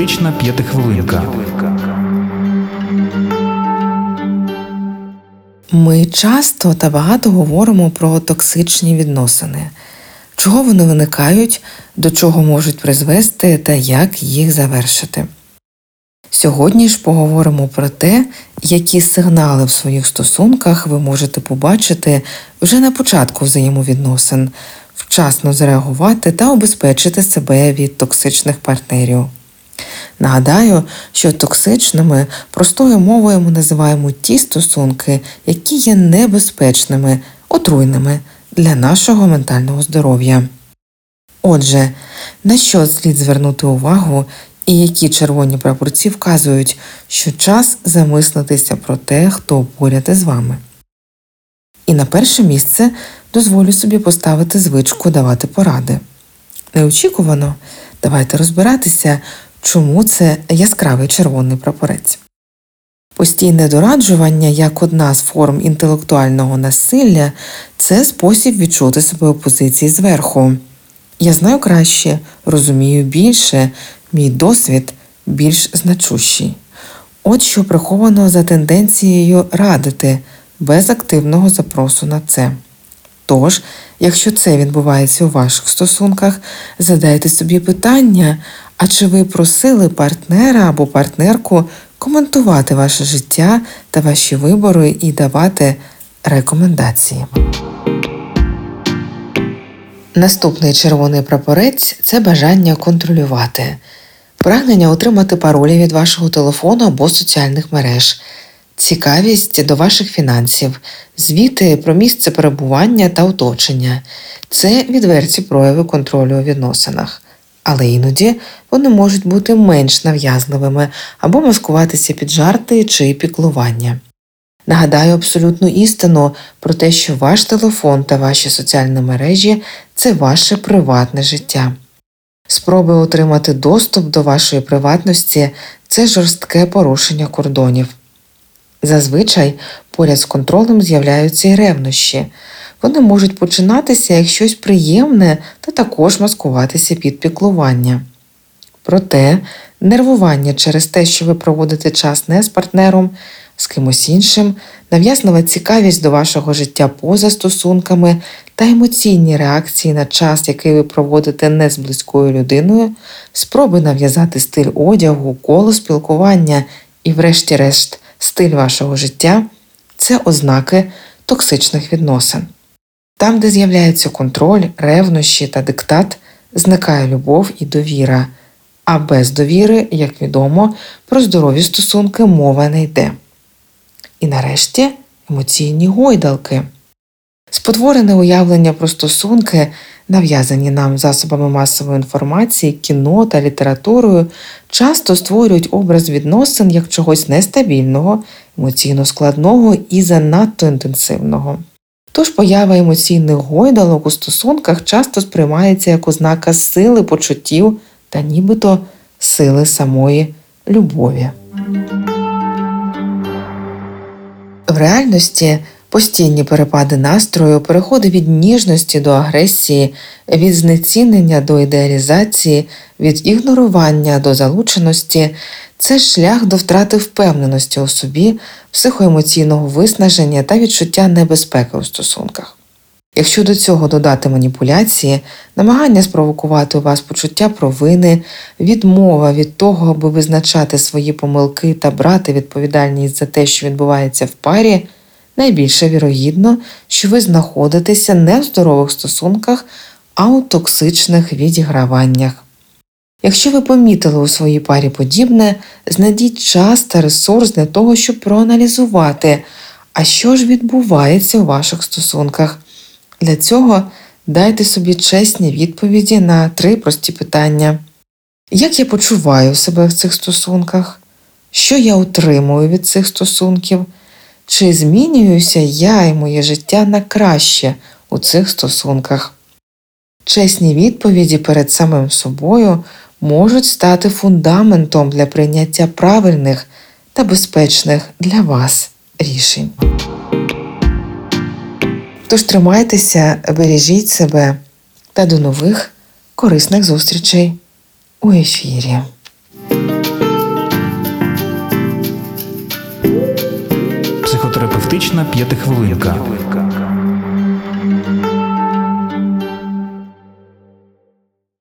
Терапевтична п'ятихвилинка. Ми часто та багато говоримо про токсичні відносини, чого вони виникають, до чого можуть призвести та як їх завершити. Сьогодні ж поговоримо про те, які сигнали в своїх стосунках ви можете побачити вже на початку взаємовідносин, вчасно зреагувати та обезпечити себе від токсичних партнерів. Нагадаю, що токсичними простою мовою ми називаємо ті стосунки, які є небезпечними, отруйними для нашого ментального здоров'я. Отже, на що слід звернути увагу і які червоні прапорці вказують, що час замислитися про те, хто поряд із вами. І на перше місце дозволю собі поставити звичку давати поради. Неочікувано давайте розбиратися, чому це яскравий червоний прапорець. Постійне дораджування як одна з форм інтелектуального насилля це спосіб відчути себе у позиції зверху. Я знаю краще, розумію більше, мій досвід більш значущий. От що приховано за тенденцією радити без активного запросу на це. Тож, якщо це відбувається у ваших стосунках, задайте собі питання, а чи ви просили партнера або партнерку коментувати ваше життя та ваші вибори і давати рекомендації. Наступний червоний прапорець це бажання контролювати, прагнення отримати паролі від вашого телефону або соціальних мереж, цікавість до ваших фінансів, звіти про місце перебування та оточення це відверті прояви контролю у відносинах. Але іноді вони можуть бути менш нав'язливими або маскуватися під жарти чи піклування. Нагадаю абсолютну істину про те, що ваш телефон та ваші соціальні мережі це ваше приватне життя. Спроби отримати доступ до вашої приватності це жорстке порушення кордонів. Зазвичай поряд з контролем з'являються і ревнощі. Вони можуть починатися як щось приємне та також маскуватися під піклування. Проте нервування через те, що ви проводите час не з партнером, з кимось іншим, нав'язлива цікавість до вашого життя поза стосунками та емоційні реакції на час, який ви проводите не з близькою людиною, спроби нав'язати стиль одягу, коло спілкування і, врешті-решт, стиль вашого життя це ознаки токсичних відносин. Там, де з'являється контроль, ревнощі та диктат, зникає любов і довіра, а без довіри, як відомо, про здорові стосунки мова не йде. І нарешті емоційні гойдалки. Спотворене уявлення про стосунки, нав'язані нам засобами масової інформації, кіно та літературою, часто створюють образ відносин як чогось нестабільного, емоційно складного і занадто інтенсивного. Тож поява емоційних гойдалок у стосунках часто сприймається як ознака сили почуттів та нібито сили самої любові. В реальності постійні перепади настрою, переходи від ніжності до агресії, від знецінення до ідеалізації, від ігнорування до залученості це шлях до втрати впевненості у собі, психоемоційного виснаження та відчуття небезпеки у стосунках. Якщо до цього додати маніпуляції, намагання спровокувати у вас почуття провини, відмова від того, аби визначати свої помилки та брати відповідальність за те, що відбувається в парі, найбільше вірогідно, що ви знаходитеся не в здорових стосунках, а у токсичних відіграваннях. Якщо ви помітили у своїй парі подібне, знайдіть час та ресурс для того, щоб проаналізувати, а що ж відбувається у ваших стосунках. Для цього дайте собі чесні відповіді на три прості питання. Як я почуваю себе в цих стосунках? Що я отримую від цих стосунків? Чи змінююся я і моє життя на краще у цих стосунках? Чесні відповіді перед самим собою можуть стати фундаментом для прийняття правильних та безпечних для вас рішень. Тож тримайтеся, бережіть себе та до нових корисних зустрічей у ефірі. Терапевтична п'ятихвилинка.